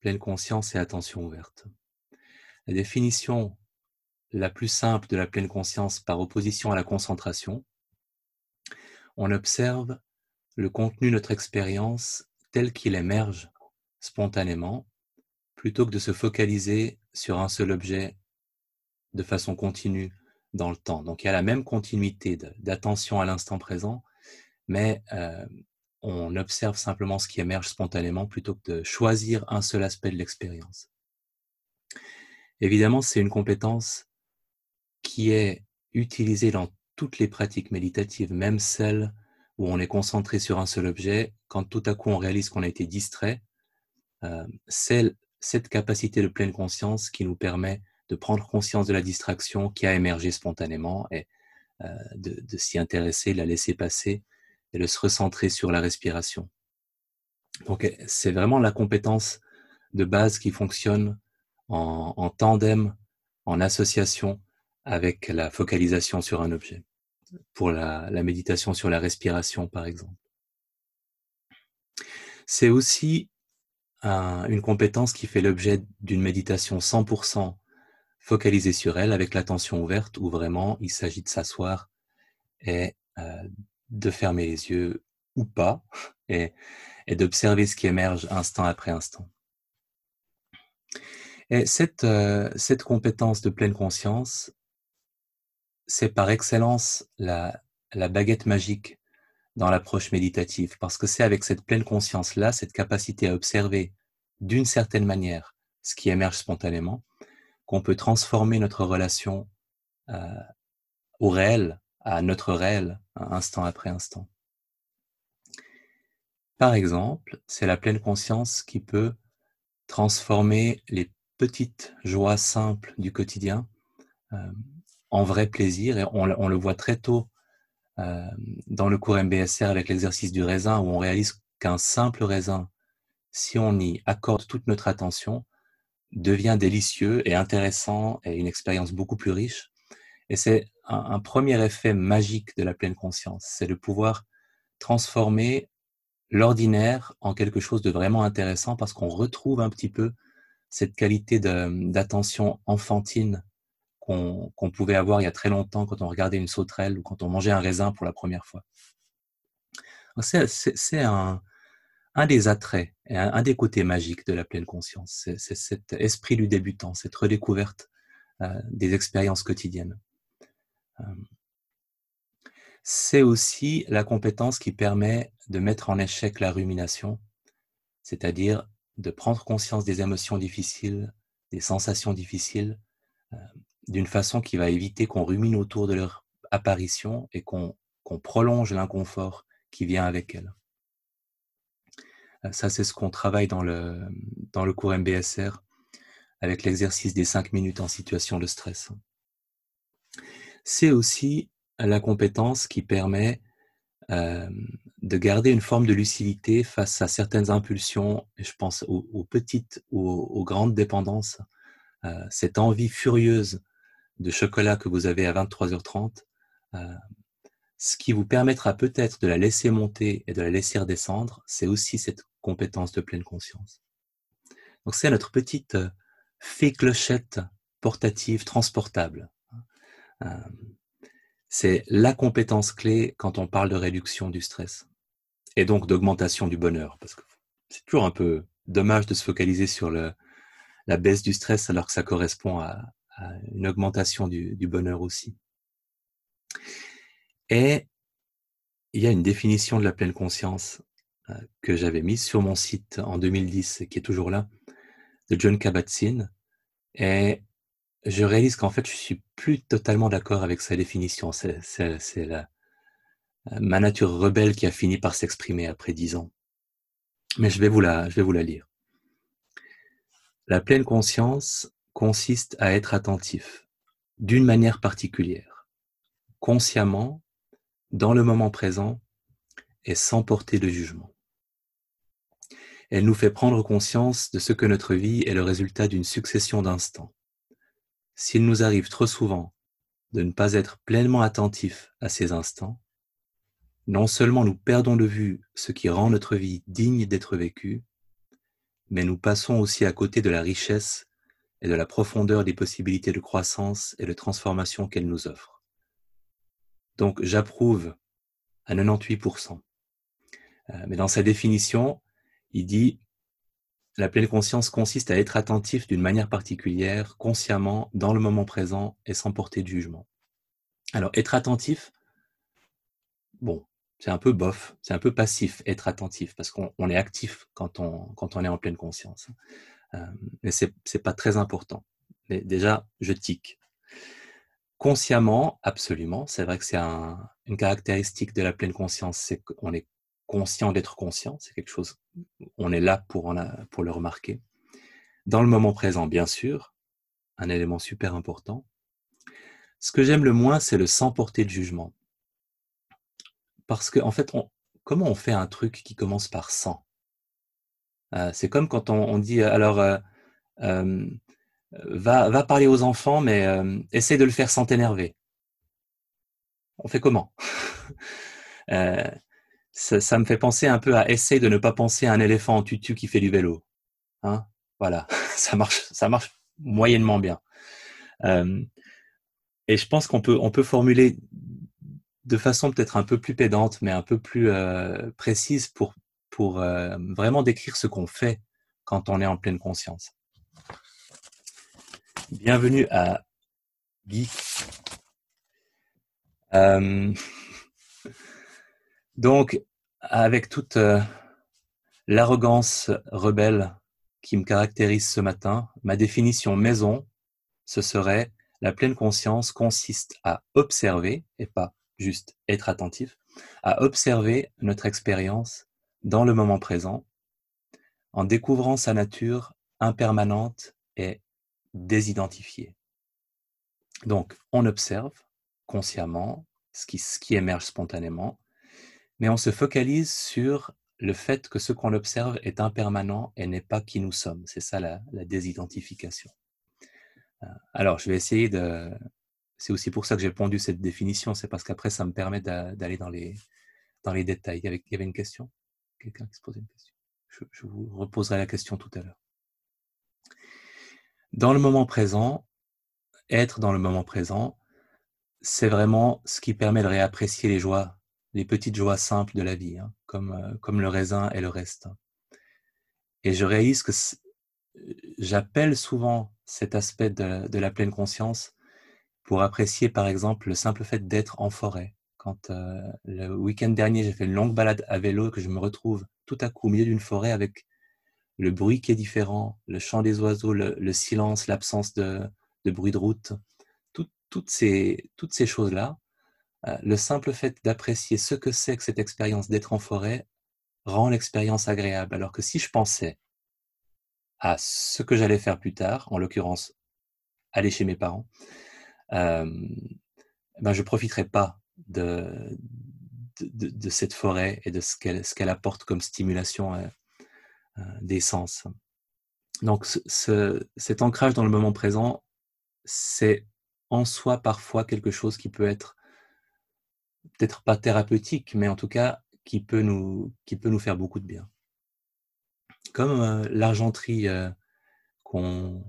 Pleine conscience et attention ouverte. La définition la plus simple de la pleine conscience par opposition à la concentration, on observe le contenu de notre expérience tel qu'il émerge spontanément, plutôt que de se focaliser sur un seul objet de façon continue dans le temps. Donc il y a la même continuité d'attention à l'instant présent, mais euh, on observe simplement ce qui émerge spontanément plutôt que de choisir un seul aspect de l'expérience. Évidemment, c'est une compétence qui est utilisée dans toutes les pratiques méditatives, même celles où on est concentré sur un seul objet, quand tout à coup on réalise qu'on a été distrait, euh, c'est cette capacité de pleine conscience qui nous permet de prendre conscience de la distraction qui a émergé spontanément et euh, de, s'y intéresser, la laisser passer et de se recentrer sur la respiration. Donc c'est vraiment la compétence de base qui fonctionne en, tandem, en association avec la focalisation sur un objet, pour la, méditation sur la respiration par exemple. C'est aussi une compétence qui fait l'objet d'une méditation 100% focalisée sur elle avec l'attention ouverte où vraiment il s'agit de s'asseoir et euh, de fermer les yeux ou pas et, d'observer ce qui émerge instant après instant. Et cette, euh, compétence de pleine conscience, c'est par excellence la, la baguette magique dans l'approche méditative, parce que c'est avec cette pleine conscience-là, cette capacité à observer d'une certaine manière ce qui émerge spontanément, qu'on peut transformer notre relation euh, au réel, à notre réel, instant après instant. Par exemple, c'est la pleine conscience qui peut transformer les petites joies simples du quotidien euh, en vrai plaisir. Et on, le voit très tôt euh, dans le cours MBSR avec l'exercice du raisin, où on réalise qu'un simple raisin, si on y accorde toute notre attention, devient délicieux et intéressant et une expérience beaucoup plus riche. Et c'est un, premier effet magique de la pleine conscience, c'est de pouvoir transformer l'ordinaire en quelque chose de vraiment intéressant parce qu'on retrouve un petit peu cette qualité d'attention enfantine qu'on pouvait avoir il y a très longtemps quand on regardait une sauterelle ou quand on mangeait un raisin pour la première fois. C'est un, des attraits, et un, des côtés magiques de la pleine conscience. C'est cet esprit du débutant, cette redécouverte euh, des expériences quotidiennes. Euh, c'est aussi la compétence qui permet de mettre en échec la rumination, c'est-à-dire de prendre conscience des émotions difficiles, des sensations difficiles, euh, d'une façon qui va éviter qu'on rumine autour de leur apparition et qu'on prolonge l'inconfort qui vient avec elles. Ça, c'est ce qu'on travaille dans le, dans le cours MBSR avec l'exercice des cinq minutes en situation de stress. C'est aussi la compétence qui permet euh, de garder une forme de lucidité face à certaines impulsions, je pense aux, petites ou aux, grandes dépendances. Euh, cette envie furieuse de chocolat que vous avez à 23h30, ce qui vous permettra peut-être de la laisser monter et de la laisser redescendre, c'est aussi cette compétence de pleine conscience. Donc c'est notre petite euh, fée clochette portative transportable. Euh, c'est la compétence clé quand on parle de réduction du stress et donc d'augmentation du bonheur, parce que c'est toujours un peu dommage de se focaliser sur la baisse du stress alors que ça correspond à, une augmentation du bonheur aussi. Et il y a une définition de la pleine conscience euh, que j'avais mise sur mon site en 2010, qui est toujours là, de John Kabat-Zinn. Et je réalise qu'en fait, je suis plus totalement d'accord avec sa définition. C'est ma nature rebelle qui a fini par s'exprimer après dix ans. Mais je vais vous la, je vais vous la lire. La pleine conscience consiste à être attentif d'une manière particulière, consciemment dans le moment présent et sans porter de jugement. Elle nous fait prendre conscience de ce que notre vie est le résultat d'une succession d'instants. S'il nous arrive trop souvent de ne pas être pleinement attentifs à ces instants, non seulement nous perdons de vue ce qui rend notre vie digne d'être vécue, mais nous passons aussi à côté de la richesse et de la profondeur des possibilités de croissance et de transformation qu'elle nous offre. Donc j'approuve à 98%. Euh, mais dans sa définition, il dit la pleine conscience consiste à être attentif d'une manière particulière, consciemment, dans le moment présent et sans porter de jugement. Alors, être attentif, bon, c'est un peu bof, c'est un peu passif, être attentif, parce qu'on est actif quand on, est en pleine conscience. Mais c'est n'est pas très important. Mais déjà, je tic. Consciemment, absolument, c'est vrai que c'est un, une caractéristique de la pleine conscience, c'est qu'on est conscient d'être conscient, c'est quelque chose, on est là pour, le remarquer. Dans le moment présent, bien sûr, un élément super important. Ce que j'aime le moins, c'est le sans porter de jugement. Parce que, en fait, comment on fait un truc qui commence par sans? Euh, C'est comme quand on, dit, alors, euh, euh, va, parler aux enfants, mais essaie de le faire sans t'énerver. On fait comment? ça, me fait penser un peu à essayer de ne pas penser à un éléphant en tutu qui fait du vélo. Hein voilà, ça marche, ça marche moyennement bien. Et je pense qu'on peut, on peut formuler de façon peut-être un peu plus pédante, mais un peu plus euh, précise pour, pour euh, vraiment décrire ce qu'on fait quand on est en pleine conscience. Bienvenue à Guy. donc, avec toute euh, l'arrogance rebelle qui me caractérise ce matin, ma définition maison, ce serait la pleine conscience consiste à observer, et pas juste être attentif, à observer notre expérience dans le moment présent, en découvrant sa nature impermanente et désidentifiée. Donc, on observe consciemment ce qui, ce qui émerge spontanément, mais on se focalise sur le fait que ce qu'on observe est impermanent et n'est pas qui nous sommes. C'est ça la, désidentification. Euh, alors, je vais essayer de... C'est aussi pour ça que j'ai pondu cette définition, c'est parce qu'après, ça me permet d'aller dans les, dans les détails. Il y, avait, une question? Quelqu'un qui se posait une question? Je, je vous reposerai la question tout à l'heure. Dans le moment présent, être dans le moment présent, c'est vraiment ce qui permet de réapprécier les joies les petites joies simples de la vie, hein, comme, euh, comme le raisin et le reste. Et je réalise que j'appelle souvent cet aspect de, la pleine conscience pour apprécier par exemple le simple fait d'être en forêt. Quand euh, le week-end dernier j'ai fait une longue balade à vélo, que je me retrouve tout à coup au milieu d'une forêt avec le bruit qui est différent, le chant des oiseaux, le, silence, l'absence de, bruit de route, toutes ces, toutes ces choses-là, euh, le simple fait d'apprécier ce que c'est que cette expérience d'être en forêt rend l'expérience agréable. Alors que si je pensais à ce que j'allais faire plus tard, en l'occurrence aller chez mes parents, euh, ben je ne profiterai pas de, de, cette forêt et de ce qu'elle apporte comme stimulation euh, euh, des sens. Donc ce, cet ancrage dans le moment présent, c'est en soi parfois quelque chose qui peut être peut-être pas thérapeutique, mais en tout cas qui peut nous, qui peut nous faire beaucoup de bien. Comme euh, l'argenterie euh,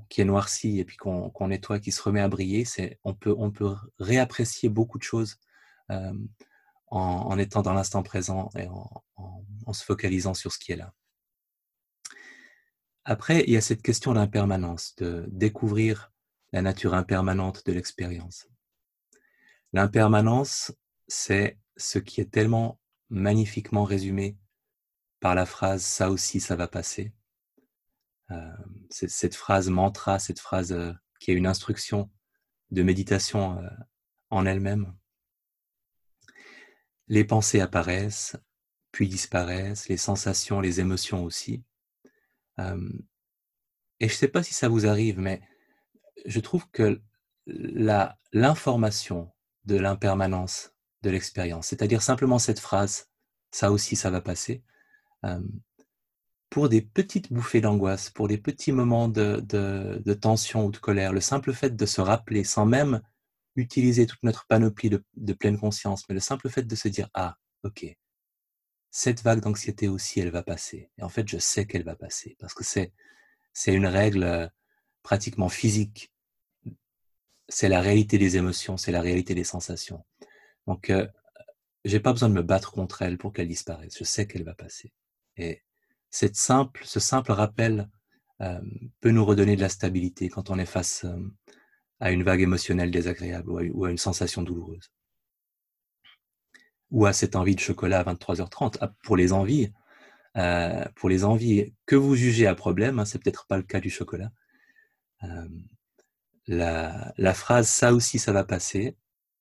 qui est noircie et puis qu'on nettoie, qui se remet à briller, on peut, on peut réapprécier beaucoup de choses euh, en, étant dans l'instant présent et en, en, se focalisant sur ce qui est là. Après, il y a cette question d'impermanence, de découvrir la nature impermanente de l'expérience. L'impermanence, c'est ce qui est tellement magnifiquement résumé par la phrase ça aussi ça va passer. Euh, cette phrase mantra, cette phrase euh, qui est une instruction de méditation euh, en elle-même. Les pensées apparaissent, puis disparaissent, les sensations, les émotions aussi. et je ne sais pas si ça vous arrive, mais je trouve que l'information de l'impermanence de l'expérience. C'est-à-dire simplement cette phrase, ça aussi, ça va passer. pour des petites bouffées d'angoisse, pour des petits moments de, tension ou de colère, le simple fait de se rappeler, sans même utiliser toute notre panoplie de, pleine conscience, mais le simple fait de se dire, ah, ok, cette vague d'anxiété aussi, elle va passer. Et en fait, je sais qu'elle va passer parce que c'est, c'est une règle euh, pratiquement physique. C'est la réalité des émotions, c'est la réalité des sensations. Donc, euh, j'ai pas besoin de me battre contre elle pour qu'elle disparaisse. Je sais qu'elle va passer. Et cette simple, ce simple rappel euh, peut nous redonner de la stabilité quand on est face euh, à une vague émotionnelle désagréable ou à, une sensation douloureuse. Ou à cette envie de chocolat à 23h30. Ah, pour les envies, pour les envies que vous jugez à problème, hein, c'est peut-être pas le cas du chocolat. la, la phrase ça aussi ça va passer,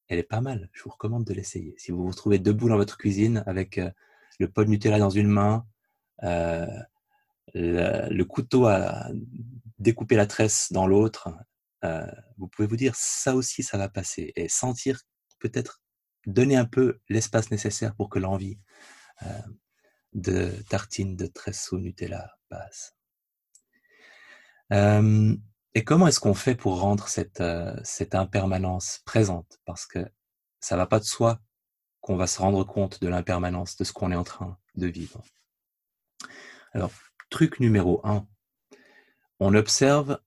elle est pas mal. Je vous recommande de l'essayer. Si vous vous retrouvez debout dans votre cuisine avec le pot de Nutella dans une main, euh, le, couteau à découper la tresse dans l'autre, euh, vous pouvez vous dire ça aussi, ça va passer et sentir peut-être donner un peu l'espace nécessaire pour que l'envie euh, de tartine de tresse Nutella passe. Et comment est-ce qu'on fait pour rendre cette, cette impermanence présente? Parce que ça va pas de soi qu'on va se rendre compte de l'impermanence de ce qu'on est en train de vivre. Alors, truc numéro un, on observe,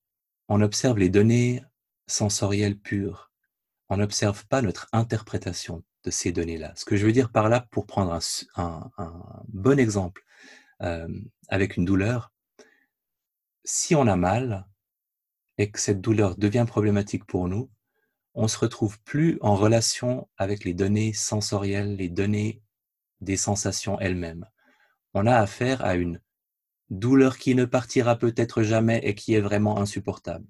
on observe les données sensorielles pures. On n'observe pas notre interprétation de ces données-là. Ce que je veux dire par là, pour prendre un, bon exemple euh, avec une douleur, si on a mal et que cette douleur devient problématique pour nous, on se retrouve plus en relation avec les données sensorielles, les données des sensations elles-mêmes. On a affaire à une douleur qui ne partira peut-être jamais et qui est vraiment insupportable.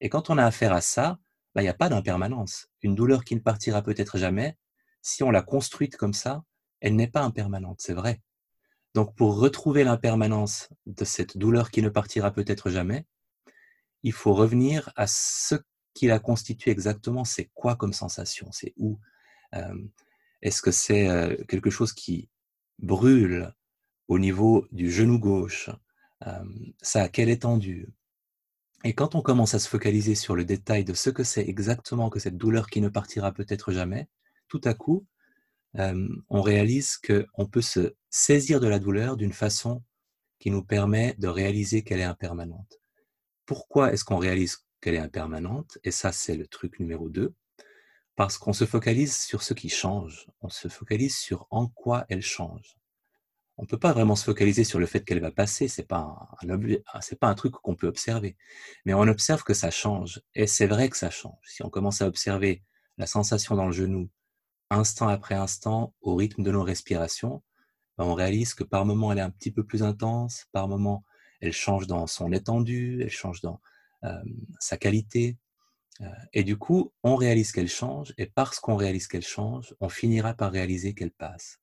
Et quand on a affaire à ça, bah, il n'y a pas d'impermanence. Une douleur qui ne partira peut-être jamais, si on l'a construite comme ça, elle n'est pas impermanente, c'est vrai. Donc pour retrouver l'impermanence de cette douleur qui ne partira peut-être jamais, il faut revenir à ce qui la constitue exactement. C'est quoi comme sensation? C'est où? Est-ce que c'est quelque chose qui brûle au niveau du genou gauche? Ça a quelle étendue? Et quand on commence à se focaliser sur le détail de ce que c'est exactement que cette douleur qui ne partira peut-être jamais, tout à coup, on réalise qu'on peut se saisir de la douleur d'une façon qui nous permet de réaliser qu'elle est impermanente. Pourquoi est-ce qu'on réalise qu'elle est impermanente Et ça, c'est le truc numéro 2. Parce qu'on se focalise sur ce qui change. On se focalise sur en quoi elle change on ne peut pas vraiment se focaliser sur le fait qu'elle va passer, c'est pas un, pas un truc qu'on peut observer. Mais on observe que ça change, et c'est vrai que ça change. Si on commence à observer la sensation dans le genou, instant après instant, au rythme de nos respirations, ben, on réalise que par moment elle est un petit peu plus intense, par moment elle change dans son étendue, elle change dans sa qualité, euh, et du coup, on réalise qu'elle change, et parce qu'on réalise qu'elle change, on finira par réaliser qu'elle passe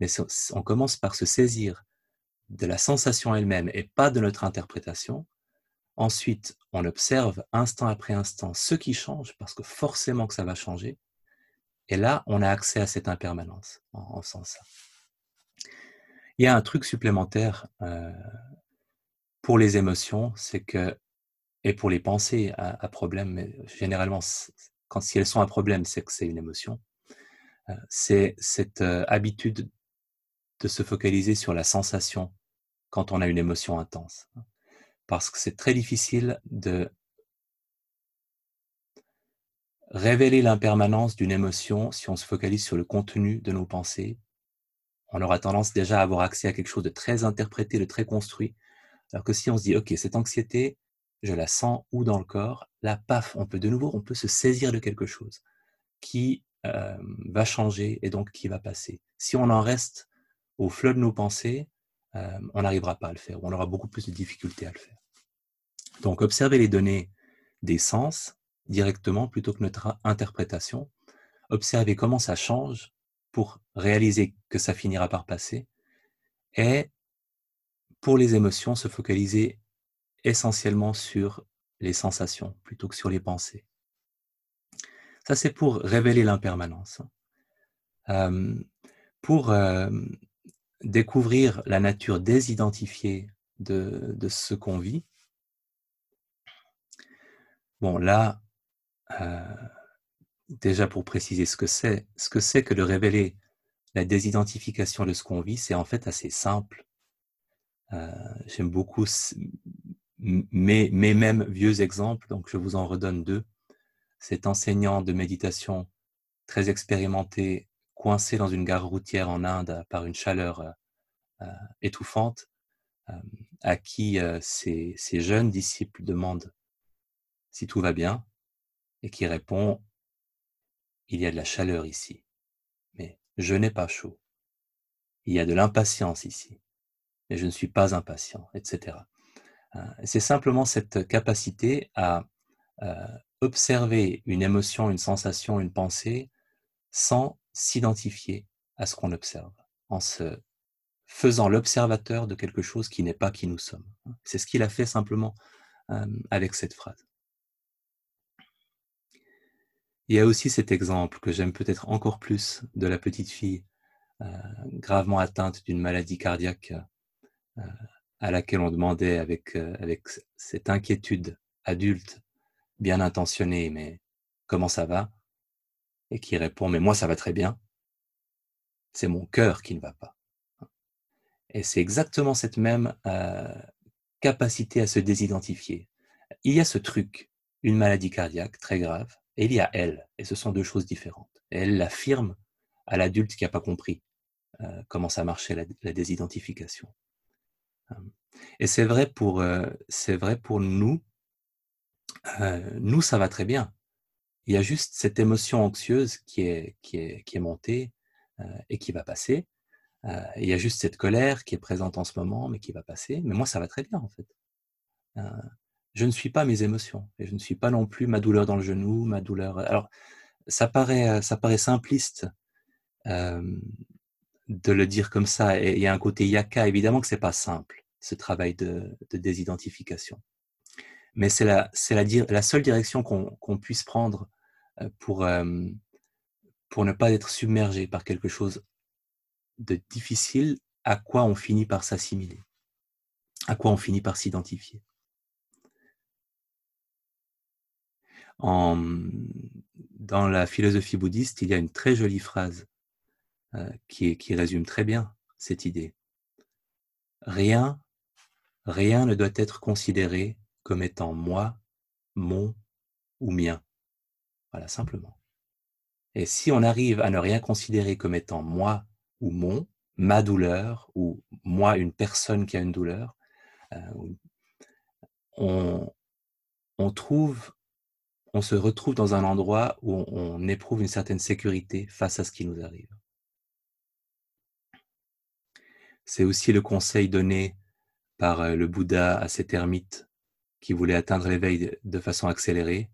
mais on commence par se saisir de la sensation elle-même et pas de notre interprétation. Ensuite, on observe instant après instant ce qui change, parce que forcément que ça va changer. Et là, on a accès à cette impermanence en, faisant ça. Il y a un truc supplémentaire euh, pour les émotions, c'est que, et pour les pensées à, problème, mais généralement, quand si elles sont un problème, c'est que c'est une émotion, euh, c'est cette euh, habitude de se focaliser sur la sensation quand on a une émotion intense. Parce que c'est très difficile de révéler l'impermanence d'une émotion si on se focalise sur le contenu de nos pensées. On aura tendance déjà à avoir accès à quelque chose de très interprété, de très construit. Alors que si on se dit, OK, cette anxiété, je la sens où dans le corps, là, paf, on peut de nouveau, on peut se saisir de quelque chose qui va changer et donc qui va passer. Si on en reste au flot de nos pensées, on n'arrivera pas à le faire, ou on aura beaucoup plus de difficultés à le faire. Donc, observer les données des sens directement plutôt que notre interprétation, observer comment ça change pour réaliser que ça finira par passer, et pour les émotions, se focaliser essentiellement sur les sensations plutôt que sur les pensées. Ça, c'est pour révéler l'impermanence. Pour découvrir la nature désidentifiée de, ce qu'on vit. Bon, là, déjà pour préciser ce que c'est, ce que c'est que de révéler la désidentification de ce qu'on vit, c'est en fait assez simple. Euh, j'aime beaucoup mes, mes mêmes vieux exemples, donc je vous en redonne deux. Cet enseignant de méditation très expérimenté, coincé dans une gare routière en Inde par une chaleur euh, euh, étouffante, à qui ses, ses jeunes disciples demandent si tout va bien, et qui répond Il y a de la chaleur ici, mais je n'ai pas chaud. Il y a de l'impatience ici, mais je ne suis pas impatient, etc. Euh, c'est simplement cette capacité à euh, observer une émotion, une sensation, une pensée sans s'identifier à ce qu'on observe, en se faisant l'observateur de quelque chose qui n'est pas qui nous sommes. C'est ce qu'il a fait simplement euh, avec cette phrase. Il y a aussi cet exemple que j'aime peut-être encore plus de la petite fille gravement atteinte d'une maladie cardiaque à laquelle on demandait avec, euh, avec cette inquiétude adulte, bien intentionnée, mais comment ça va? Et qui répond, mais moi ça va très bien. C'est mon cœur qui ne va pas. Et c'est exactement cette même euh, capacité à se désidentifier. Il y a ce truc, une maladie cardiaque très grave, et il y a elle, et ce sont deux choses différentes. elle l'affirme à l'adulte qui n'a pas compris euh, comment ça marchait la désidentification. Et c'est vrai pour, vrai pour nous. nous, ça va très bien. Il y a juste cette émotion anxieuse qui est, qui est, qui est montée et qui va passer. il y a juste cette colère qui est présente en ce moment, mais qui va passer. Mais moi, ça va très bien, en fait. je ne suis pas mes émotions. Et je ne suis pas non plus ma douleur dans le genou, ma douleur. Alors, ça paraît, ça paraît simpliste de le dire comme ça. Et il y a un côté yaka, évidemment que c'est pas simple, ce travail de, désidentification. Mais c'est la, la, la, seule direction qu'on puisse prendre euh, pour, euh, pour ne pas être submergé par quelque chose de difficile à quoi on finit par s'assimiler, à quoi on finit par s'identifier. dans la philosophie bouddhiste, il y a une très jolie phrase euh, qui, résume très bien cette idée. Rien, rien ne doit être considéré comme étant moi, mon ou mien. Voilà, simplement. Et si on arrive à ne rien considérer comme étant moi ou mon, ma douleur, ou moi, une personne qui a une douleur, euh, on se retrouve dans un endroit où on éprouve une certaine sécurité face à ce qui nous arrive. C'est aussi le conseil donné par euh, le Bouddha à cet ermite qui voulait atteindre l'éveil de façon accélérée.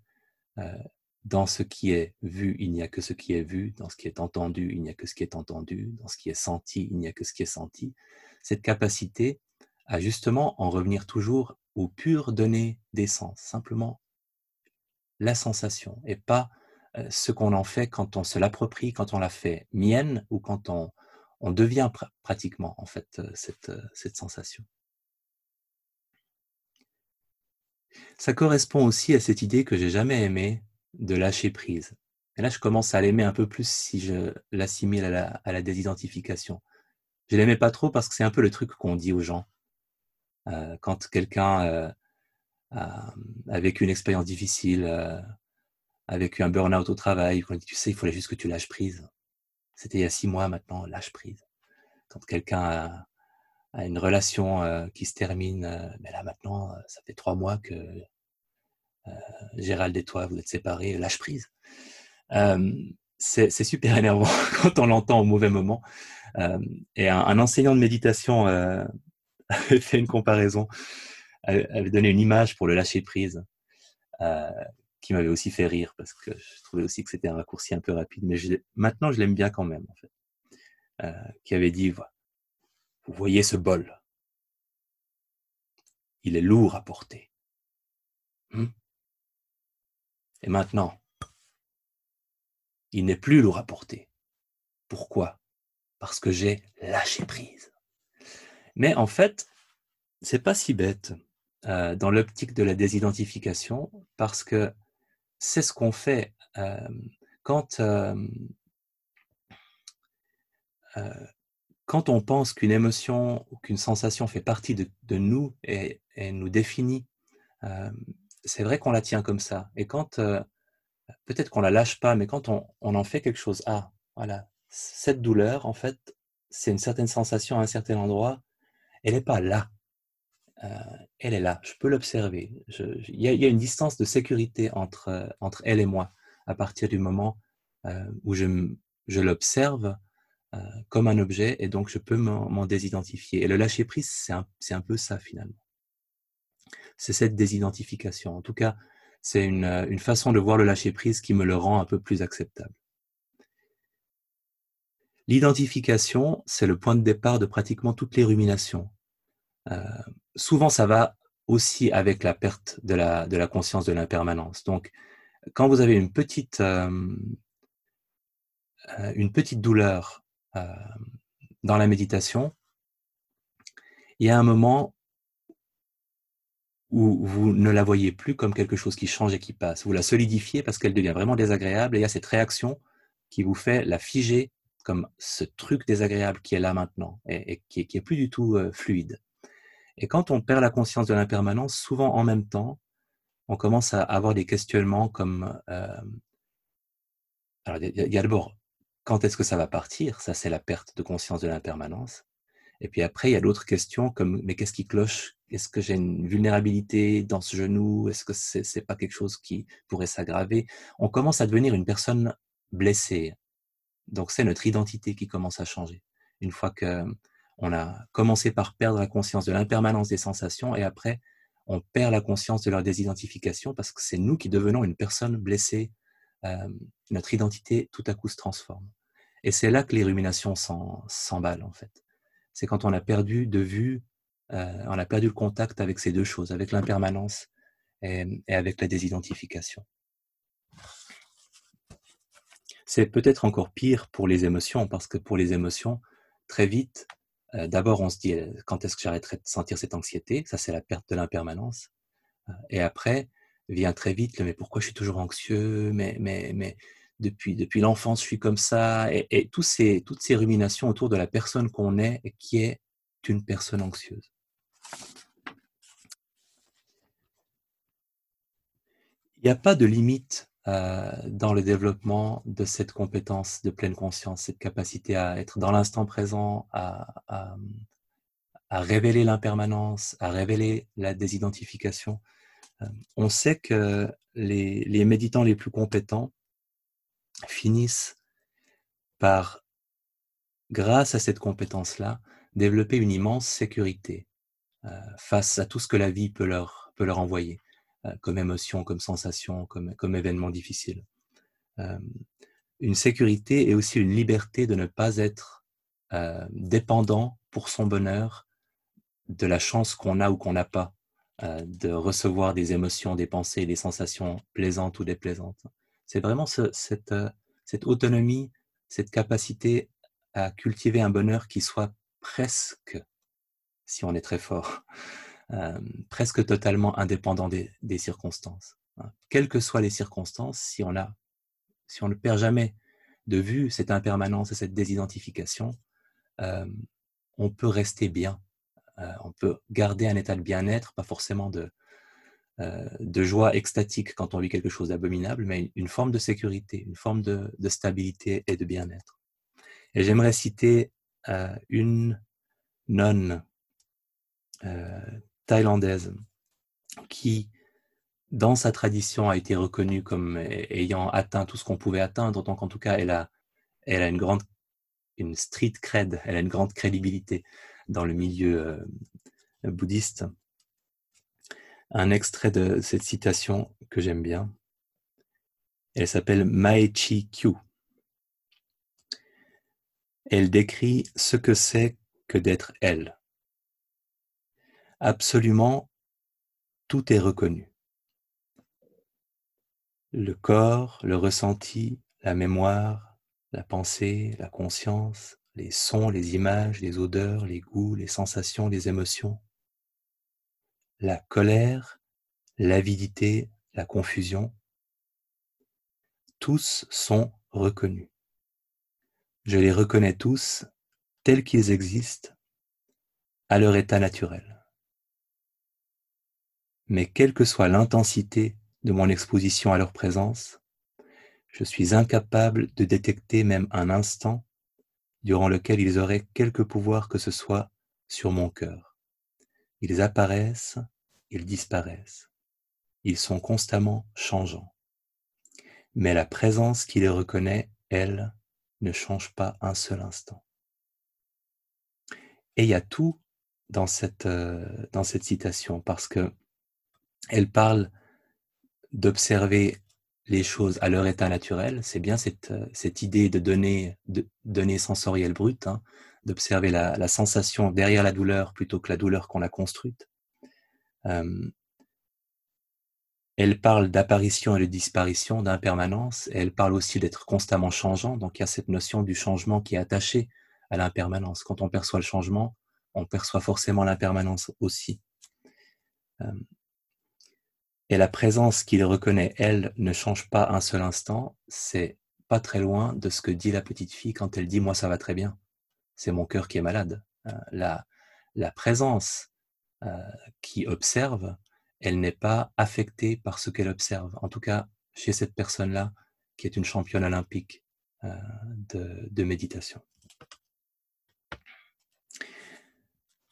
Euh, dans ce qui est vu, il n'y a que ce qui est vu. Dans ce qui est entendu, il n'y a que ce qui est entendu. Dans ce qui est senti, il n'y a que ce qui est senti. Cette capacité à justement en revenir toujours au pur donner des sens, simplement la sensation et pas euh, ce qu'on en fait quand on se l'approprie, quand on la fait mienne ou quand on, on devient pratiquement en fait euh, cette, euh, cette sensation. Ça correspond aussi à cette idée que j'ai jamais aimée de lâcher prise. Et là, je commence à l'aimer un peu plus si je l'assimile à la, désidentification. Je l'aimais pas trop parce que c'est un peu le truc qu'on dit aux gens. Euh, quand quelqu'un a, vécu une expérience difficile, a vécu un burn-out au travail, qu'on dit, tu sais, il fallait juste que tu lâches prise. C'était il y a six mois maintenant, lâche prise. Quand quelqu'un a, une relation euh, qui se termine, euh, mais là maintenant, euh, ça fait trois mois que Gérald et toi, vous êtes séparés, lâche prise. c'est super énervant quand on l'entend au mauvais moment. et un, enseignant de méditation avait fait une comparaison, avait donné une image pour le lâcher prise qui m'avait aussi fait rire parce que je trouvais aussi que c'était un raccourci un peu rapide. Mais maintenant, je l'aime bien quand même, en fait. Euh, qui avait dit, vous voyez ce bol, il est lourd à porter. Hmm? Et maintenant, il n'est plus lourd à porter. Pourquoi? Parce que j'ai lâché prise. Mais en fait, c'est pas si bête euh, dans l'optique de la désidentification, parce que c'est ce qu'on fait quand on pense qu'une émotion ou qu'une sensation fait partie de, nous et, nous définit, c'est vrai qu'on la tient comme ça. Et quand, peut-être qu'on la lâche pas, mais quand on, on, en fait quelque chose, ah, voilà, cette douleur, en fait, c'est une certaine sensation à un certain endroit, elle n'est pas là. Elle est là, je peux l'observer. Il y, a une distance de sécurité entre, elle et moi à partir du moment où je, l'observe comme un objet et donc je peux m'en désidentifier. Et le lâcher prise, c'est un, peu ça finalement. C'est cette désidentification. En tout cas, c'est une, une, façon de voir le lâcher prise qui me le rend un peu plus acceptable. L'identification, c'est le point de départ de pratiquement toutes les ruminations. Euh, souvent, ça va aussi avec la perte de la, de la conscience de l'impermanence. Donc, quand vous avez une petite, euh, euh, une petite douleur dans la méditation, il y a un moment où vous ne la voyez plus comme quelque chose qui change et qui passe. Vous la solidifiez parce qu'elle devient vraiment désagréable et il y a cette réaction qui vous fait la figer comme ce truc désagréable qui est là maintenant et, qui, est, plus du tout fluide. Et quand on perd la conscience de l'impermanence, souvent en même temps, on commence à avoir des questionnements comme alors il y a, d'abord quand est-ce que ça va partir? Ça c'est la perte de conscience de l'impermanence. Et puis après il y a d'autres questions comme mais qu'est-ce qui cloche? Est-ce que j'ai une vulnérabilité dans ce genou? Est-ce que c'est n'est pas quelque chose qui pourrait s'aggraver? On commence à devenir une personne blessée, donc c'est notre identité qui commence à changer. Une fois que on a commencé par perdre la conscience de l'impermanence des sensations et après on perd la conscience de leur désidentification parce que c'est nous qui devenons une personne blessée. Euh, notre identité tout à coup se transforme. Et c'est là que les ruminations s'emballent en fait. C'est quand on a perdu de vue, euh, on a perdu le contact avec ces deux choses, avec l'impermanence et avec la désidentification. C'est peut-être encore pire pour les émotions, parce que pour les émotions, très vite, euh, d'abord on se dit euh, quand est-ce que j'arrêterai de sentir cette anxiété? Ça, c'est la perte de l'impermanence. Euh, et après vient très vite le mais pourquoi je suis toujours anxieux? Mais, mais, mais depuis, depuis l'enfance, je suis comme ça. Et, tous ces, toutes ces ruminations autour de la personne qu'on est qui est une personne anxieuse. Il n'y a pas de limite euh, dans le développement de cette compétence de pleine conscience, cette capacité à être dans l'instant présent, à, révéler l'impermanence, à révéler la désidentification. Euh, on sait que les, les, méditants les plus compétents finissent par, grâce à cette compétence-là, développer une immense sécurité euh, face à tout ce que la vie peut leur, peut leur envoyer. Euh, comme émotion, comme sensation, comme, événement difficile. Euh, une sécurité et aussi une liberté de ne pas être euh, dépendant pour son bonheur de la chance qu'on a ou qu'on n'a pas de recevoir des émotions, des pensées, des sensations plaisantes ou déplaisantes. C'est vraiment cette autonomie, cette capacité à cultiver un bonheur qui soit presque, si on est très fort, presque totalement indépendant des, circonstances. Hein. Quelles que soient les circonstances, si on, a, si on ne perd jamais de vue cette impermanence et cette désidentification, on peut rester bien. On peut garder un état de bien-être, pas forcément de, de joie extatique quand on vit quelque chose d'abominable, mais une forme de sécurité, une forme de, de stabilité et de bien-être. Et j'aimerais citer une nonne thaïlandaise qui, dans sa tradition, a été reconnue comme ayant atteint tout ce qu'on pouvait atteindre, donc en tout cas, elle a, une grande, une street cred, elle a une grande crédibilité dans le milieu euh, bouddhiste. Un extrait de cette citation que j'aime bien. Elle s'appelle Maechi Kyu. Elle décrit ce que c'est que d'être elle absolument tout est reconnu. Le corps, le ressenti, la mémoire, la pensée, la conscience, les sons, les images, les odeurs, les goûts, les sensations, les émotions, la colère, l'avidité, la confusion, tous sont reconnus. Je les reconnais tous tels qu'ils existent à leur état naturel. Mais quelle que soit l'intensité de mon exposition à leur présence, je suis incapable de détecter même un instant durant lequel ils auraient quelque pouvoir que ce soit sur mon cœur. Ils apparaissent, ils disparaissent. Ils sont constamment changeants. Mais la présence qui les reconnaît, elle, ne change pas un seul instant. Et il y a tout dans cette, euh, dans cette citation parce que elle parle d'observer les choses à leur état naturel. C'est bien cette, euh, idée de données, de données sensorielles brutes, hein, d'observer la, sensation derrière la douleur plutôt que la douleur qu'on a construite. Euh, elle parle d'apparition et de disparition, d'impermanence, elle parle aussi d'être constamment changeant. Donc il y a cette notion du changement qui est attachée à l'impermanence. Quand on perçoit le changement, on perçoit forcément l'impermanence aussi. Euh, et la présence qu'il reconnaît, elle, ne change pas un seul instant. C'est pas très loin de ce que dit la petite fille quand elle dit Moi, ça va très bien. C'est mon cœur qui est malade. Euh, la, présence euh, qui observe, elle n'est pas affectée par ce qu'elle observe. En tout cas, chez cette personne-là, qui est une championne olympique euh, de, méditation.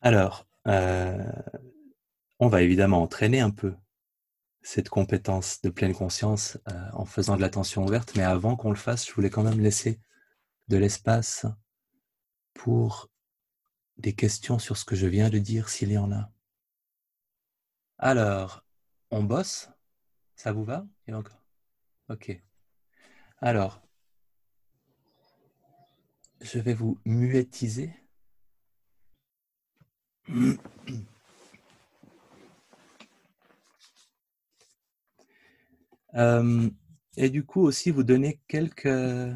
Alors, on va évidemment entraîner un peu cette compétence de pleine conscience euh, en faisant de l'attention ouverte, mais avant qu'on le fasse, je voulais quand même laisser de l'espace pour des questions sur ce que je viens de dire, s'il y en a. Alors, on bosse? Ça vous va? Et encore? Ok. Alors, je vais vous muetiser. Euh, et du coup aussi vous donner quelques,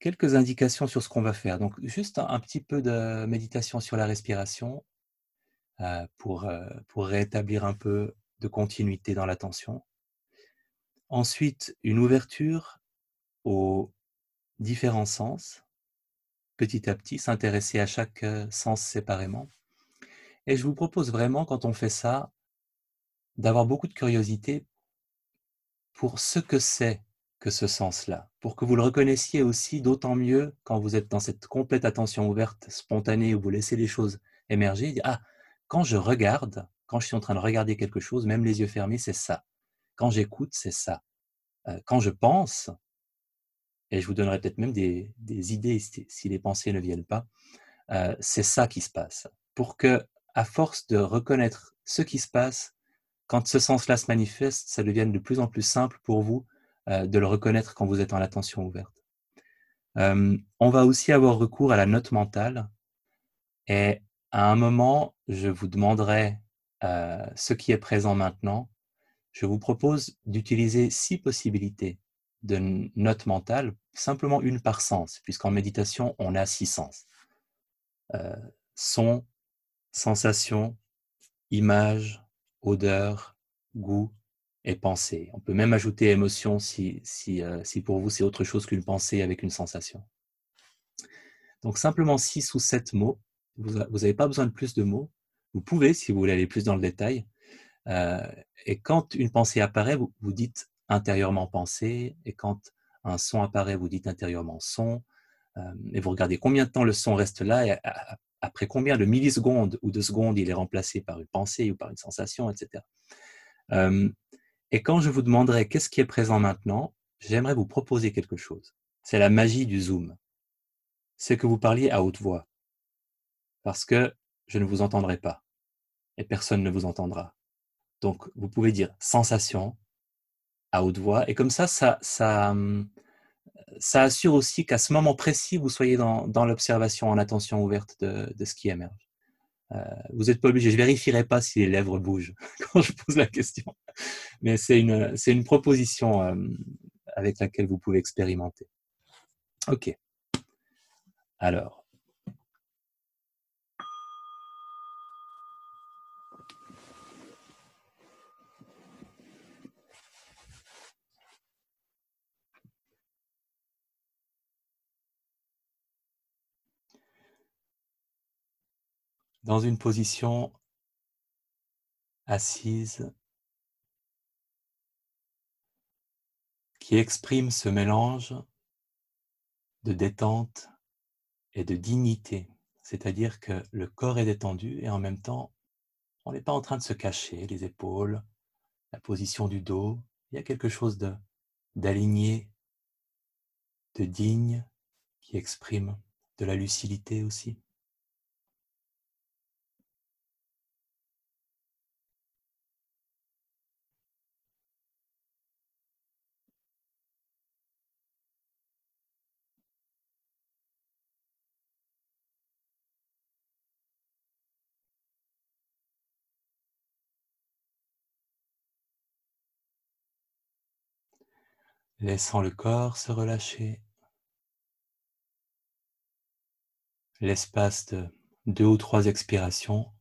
quelques indications sur ce qu'on va faire. Donc juste un petit peu de méditation sur la respiration euh, pour, euh, pour rétablir un peu de continuité dans l'attention. Ensuite, une ouverture aux différents sens, petit à petit, s'intéresser à chaque sens séparément. Et je vous propose vraiment, quand on fait ça, d'avoir beaucoup de curiosité pour ce que c'est que ce sens-là, pour que vous le reconnaissiez aussi d'autant mieux quand vous êtes dans cette complète attention ouverte, spontanée, où vous laissez les choses émerger. Ah, quand je regarde, quand je suis en train de regarder quelque chose, même les yeux fermés, c'est ça. Quand j'écoute, c'est ça. Euh, quand je pense, et je vous donnerai peut-être même des, idées si, les pensées ne viennent pas, euh, c'est ça qui se passe. Pour que, à force de reconnaître ce qui se passe, quand ce sens-là se manifeste, ça devienne de plus en plus simple pour vous euh, de le reconnaître quand vous êtes en attention ouverte. on va aussi avoir recours à la note mentale. Et à un moment, je vous demanderai euh, ce qui est présent maintenant. Je vous propose d'utiliser six possibilités de notes mentales, simplement une par sens, puisqu'en méditation, on a six sens. Euh, son, sensation, image, odeur, goût et pensée. On peut même ajouter émotion si, si, euh, si pour vous c'est autre chose qu'une pensée avec une sensation. Donc simplement six ou sept mots vous n'avez pas besoin de plus de mots. Vous pouvez, si vous voulez aller plus dans le détail. Euh, et quand une pensée apparaît, vous, vous dites intérieurement pensée. Et quand un son apparaît, vous dites intérieurement son. Euh, et vous regardez combien de temps le son reste là et après combien de millisecondes ou de secondes il est remplacé par une pensée ou par une sensation, etc. Et quand je vous demanderai qu'est-ce qui est présent maintenant, j'aimerais vous proposer quelque chose. C'est la magie du zoom. C'est que vous parliez à haute voix parce que je ne vous entendrai pas et personne ne vous entendra. Donc, vous pouvez dire sensation à haute voix et comme ça, ça, ça, ça assure aussi qu'à ce moment précis, vous soyez dans, l'observation en attention ouverte de, ce qui émerge. Euh, vous n'êtes pas obligé, je vérifierai pas si les lèvres bougent quand je pose la question, mais c'est une, c'est une proposition euh, avec laquelle vous pouvez expérimenter. Ok. Alors, dans une position assise qui exprime ce mélange de détente et de dignité, c'est-à-dire que le corps est détendu et en même temps, on n'est pas en train de se cacher les épaules, la position du dos, il y a quelque chose de d'aligné, de digne qui exprime de la lucidité aussi. Laissant le corps se relâcher. L'espace de deux ou trois expirations.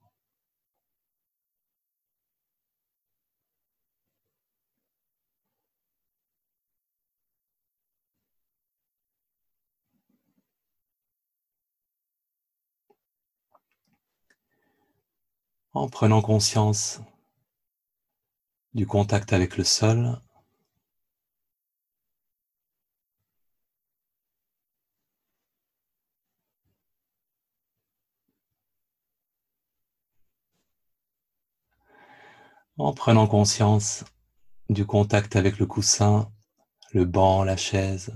En prenant conscience du contact avec le sol, en prenant conscience du contact avec le coussin, le banc, la chaise.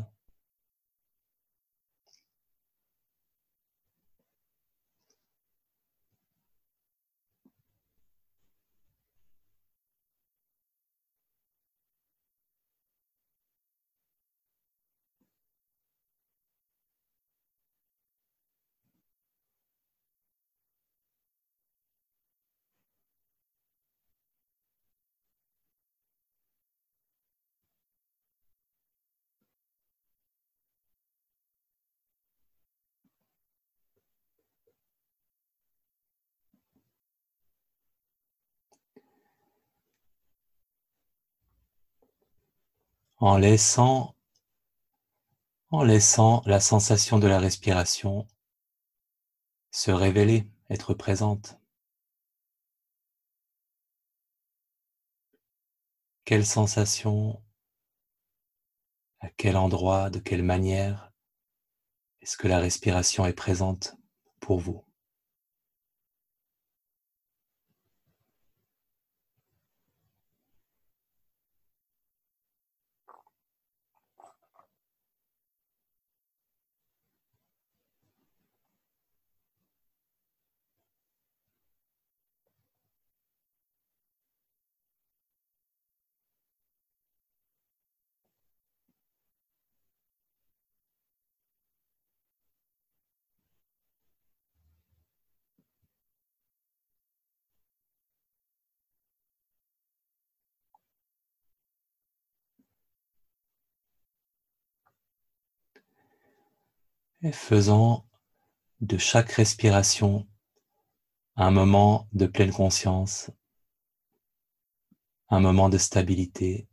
En laissant, en laissant la sensation de la respiration se révéler, être présente. Quelle sensation, à quel endroit, de quelle manière est-ce que la respiration est présente pour vous? Et faisant de chaque respiration un moment de pleine conscience, un moment de stabilité,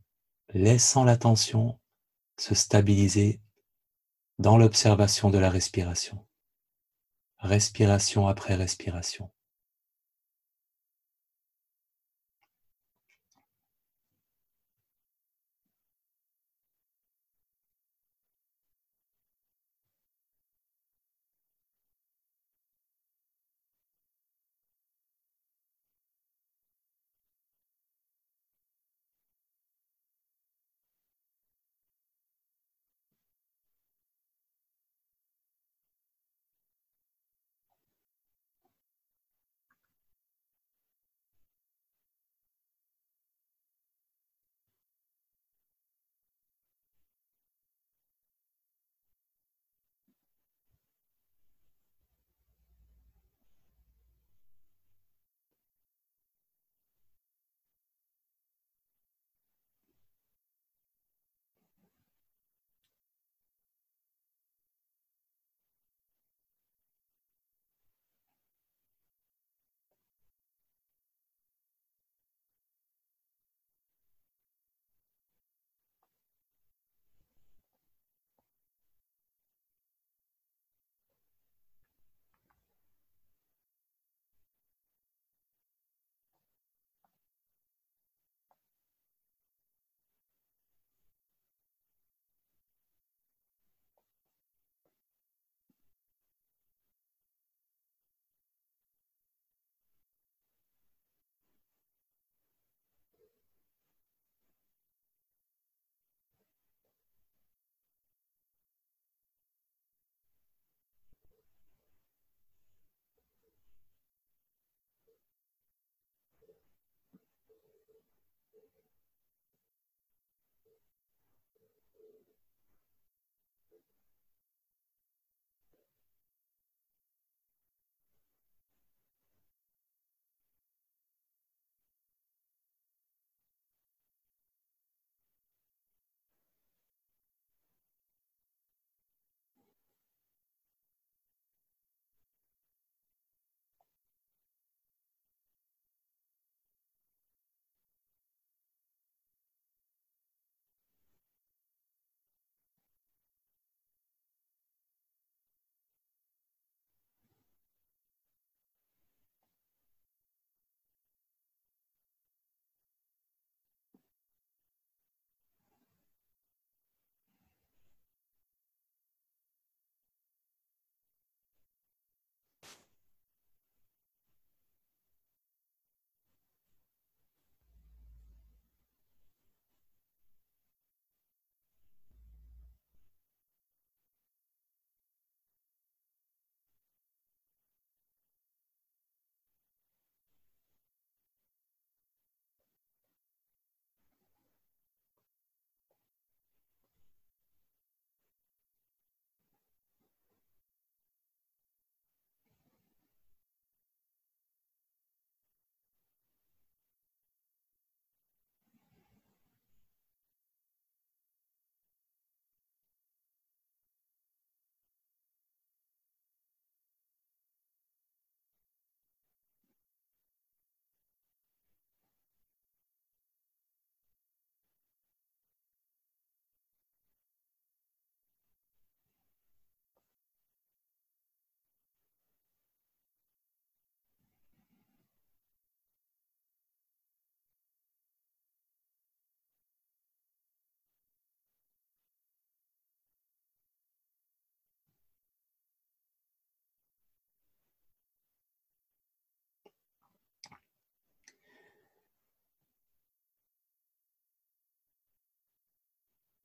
laissant l'attention se stabiliser dans l'observation de la respiration, respiration après respiration.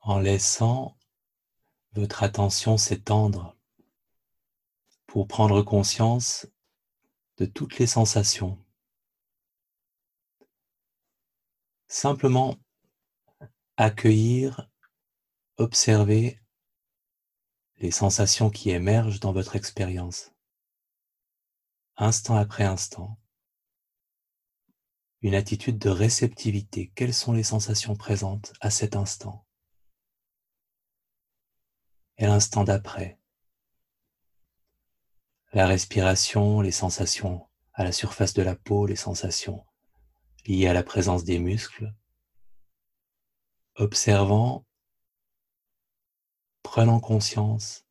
En laissant votre attention s'étendre pour prendre conscience de toutes les sensations. Simplement accueillir, observer les sensations qui émergent dans votre expérience, instant après instant. Une attitude de réceptivité. Quelles sont les sensations présentes à cet instant? Et l'instant d'après. La respiration, les sensations à la surface de la peau, les sensations liées à la présence des muscles. Observant, prenant conscience,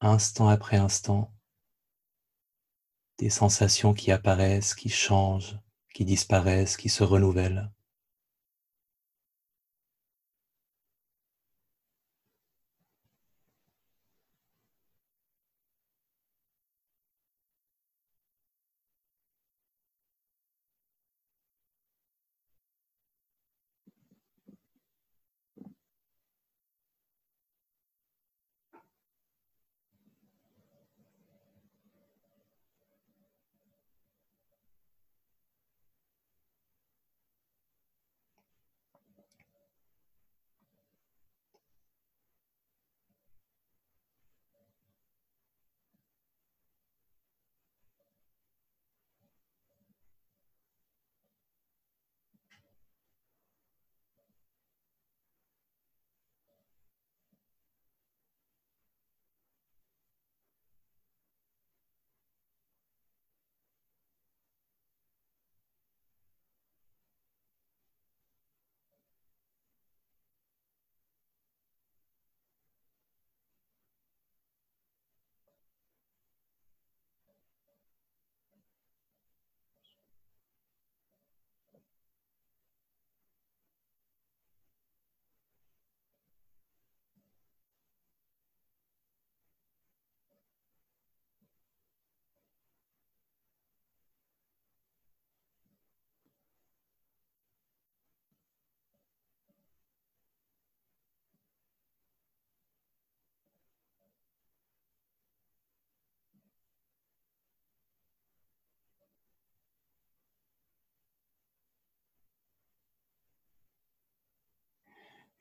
instant après instant, des sensations qui apparaissent, qui changent, qui disparaissent, qui se renouvellent.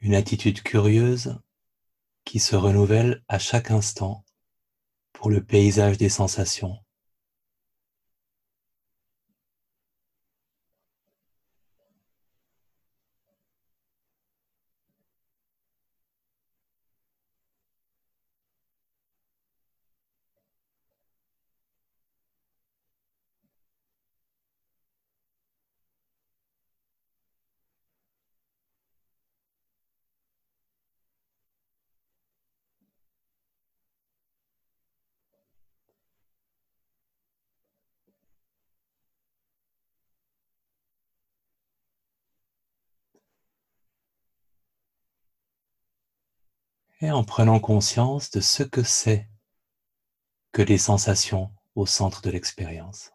Une attitude curieuse qui se renouvelle à chaque instant pour le paysage des sensations. Et en prenant conscience de ce que c'est que les sensations au centre de l'expérience.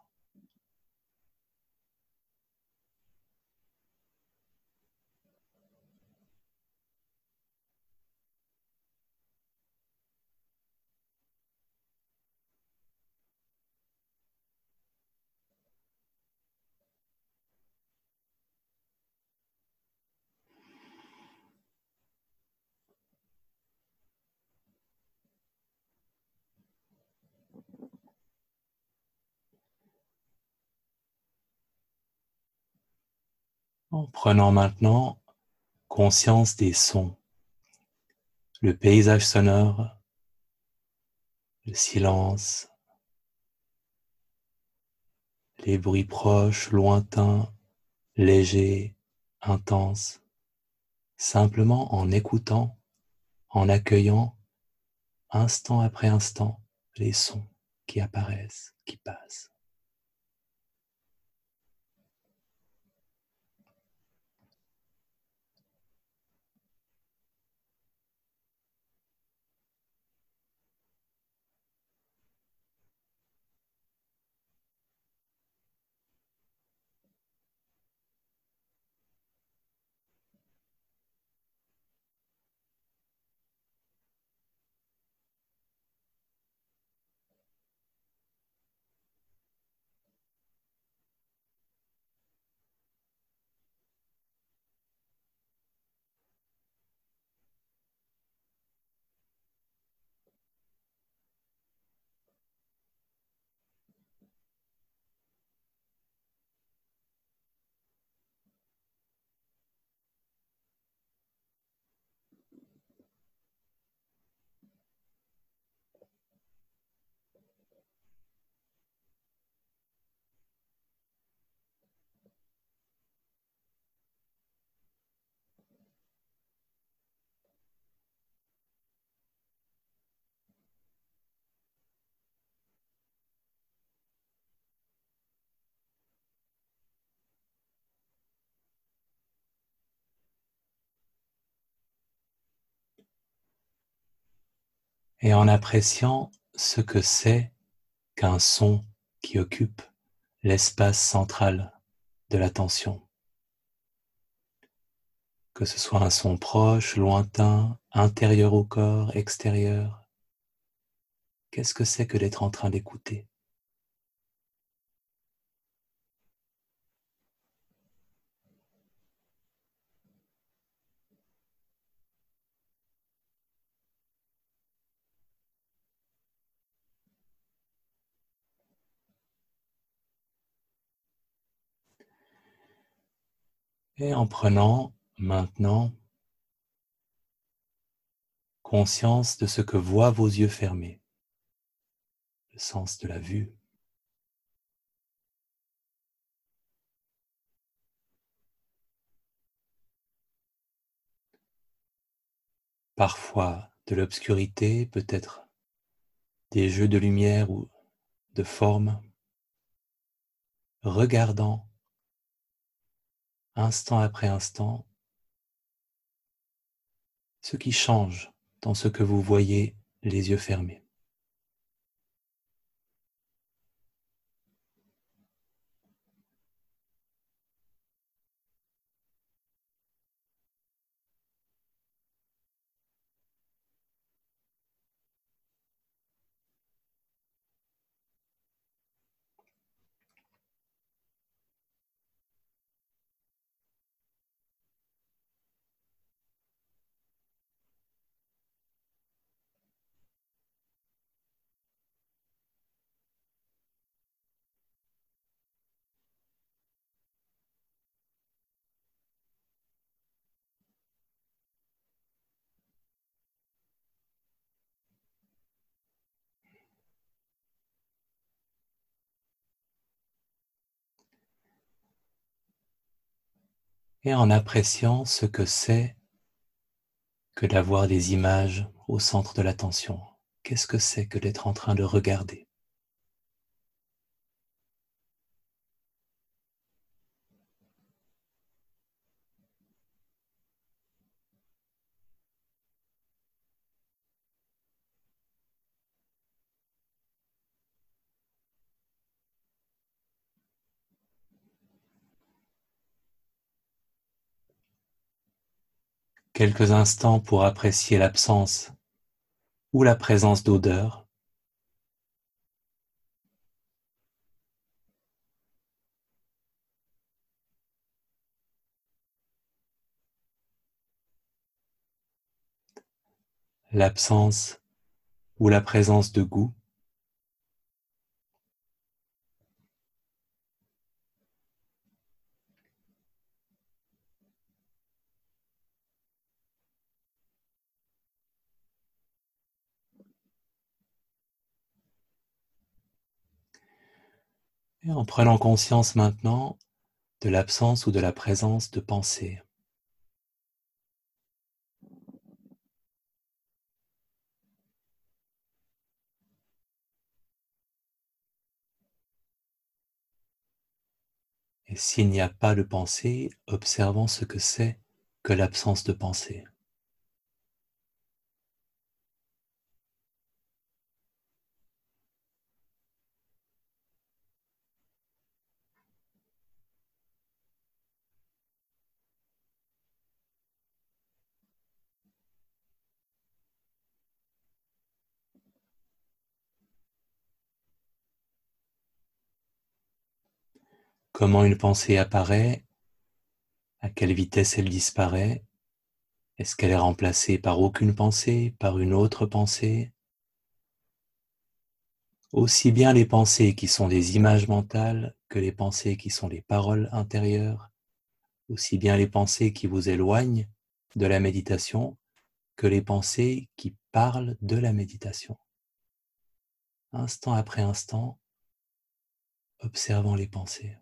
En prenant maintenant conscience des sons, le paysage sonore, le silence, les bruits proches, lointains, légers, intenses, simplement en écoutant, en accueillant instant après instant les sons qui apparaissent, qui passent. Et en appréciant ce que c'est qu'un son qui occupe l'espace central de l'attention. Que ce soit un son proche, lointain, intérieur au corps, extérieur. Qu'est-ce que c'est que d'être en train d'écouter? Et en prenant maintenant conscience de ce que voient vos yeux fermés, le sens de la vue. Parfois de l'obscurité, peut-être des jeux de lumière ou de forme, regardant instant après instant, ce qui change dans ce que vous voyez les yeux fermés. Et en appréciant ce que c'est que d'avoir des images au centre de l'attention. Qu'est-ce que c'est que d'être en train de regarder? Quelques instants pour apprécier l'absence ou la présence d'odeur. L'absence ou la présence de goût. En prenant conscience maintenant de l'absence ou de la présence de pensée. Et s'il n'y a pas de pensée, observons ce que c'est que l'absence de pensée. Comment une pensée apparaît, à quelle vitesse elle disparaît, est-ce qu'elle est remplacée par aucune pensée, par une autre pensée? Aussi bien les pensées qui sont des images mentales que les pensées qui sont les paroles intérieures, aussi bien les pensées qui vous éloignent de la méditation que les pensées qui parlent de la méditation. Instant après instant, observant les pensées.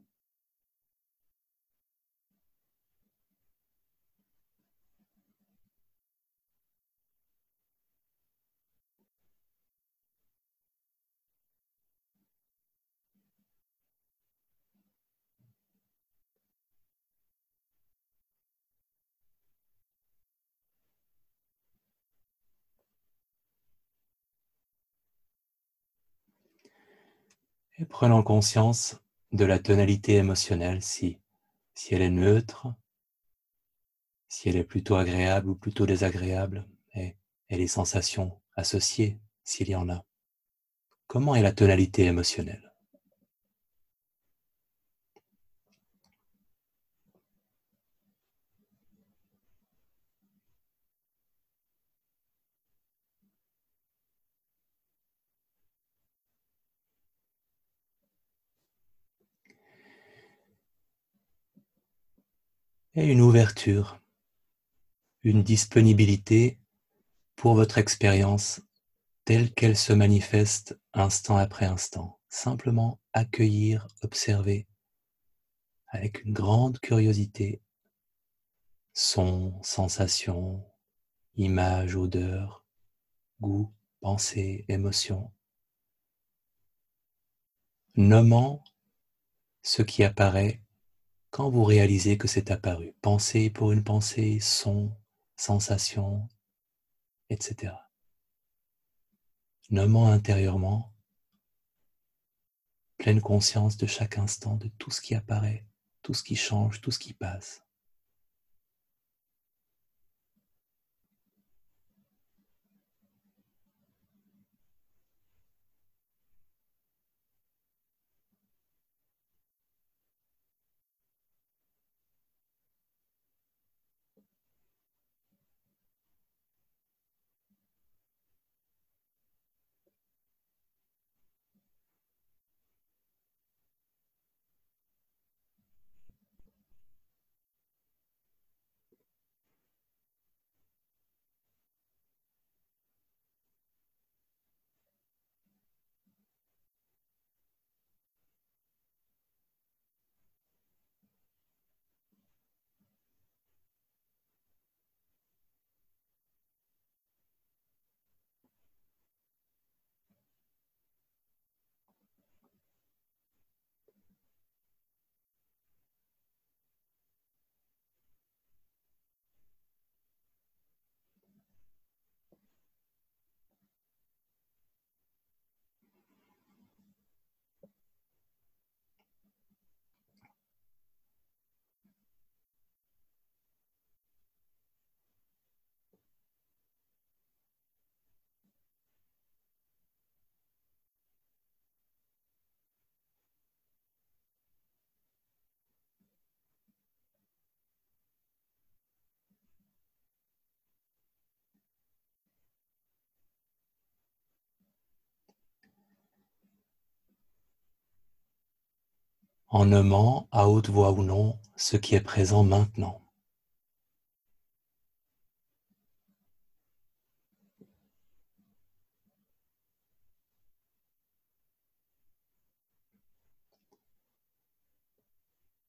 Et prenons conscience de la tonalité émotionnelle, si, si elle est neutre, si elle est plutôt agréable ou plutôt désagréable, et, et les sensations associées, s'il y en a. Comment est la tonalité émotionnelle? Et une ouverture, une disponibilité pour votre expérience telle qu'elle se manifeste instant après instant. Simplement accueillir, observer avec une grande curiosité son, sensation, image, odeur, goût, pensée, émotion, nommant ce qui apparaît quand vous réalisez que c'est apparu. Pensée pour une pensée, son, sensation, etc. Nommant intérieurement, pleine conscience de chaque instant, de tout ce qui apparaît, tout ce qui change, tout ce qui passe. En nommant à haute voix ou non ce qui est présent maintenant.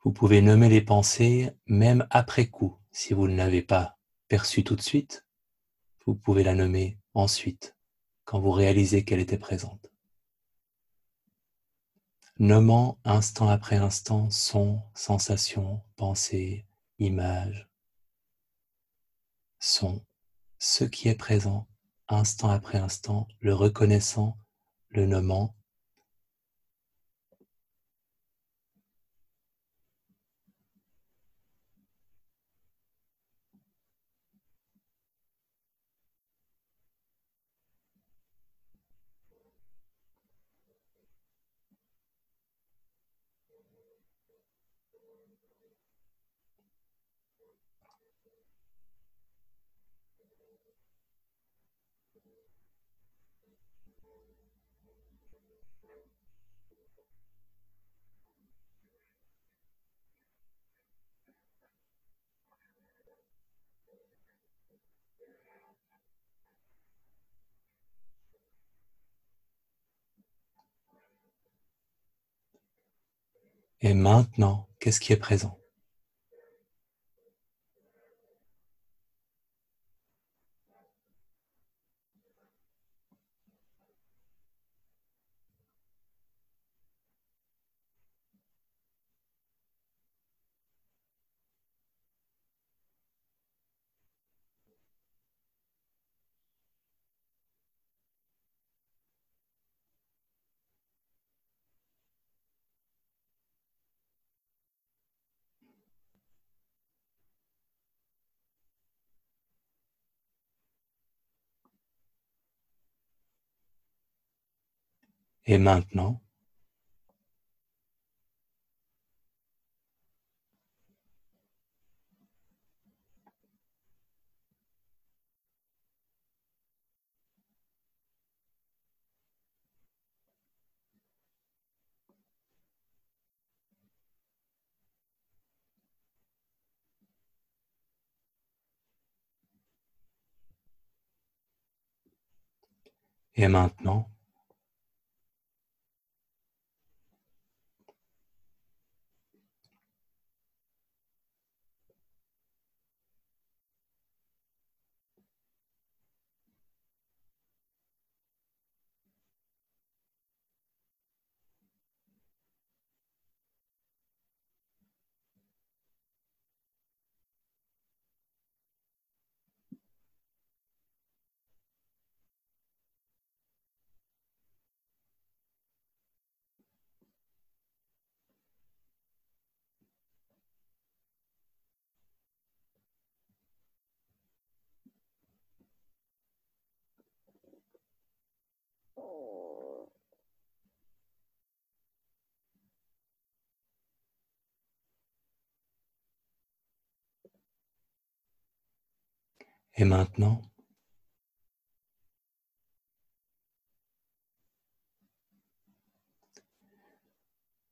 Vous pouvez nommer les pensées même après coup. Si vous ne l'avez pas perçue tout de suite, vous pouvez la nommer ensuite, quand vous réalisez qu'elle était présente nommant instant après instant son, sensation, pensée, image, son, ce qui est présent instant après instant, le reconnaissant, le nommant, Et maintenant, qu'est-ce qui est présent? Et maintenant, Et maintenant, et maintenant,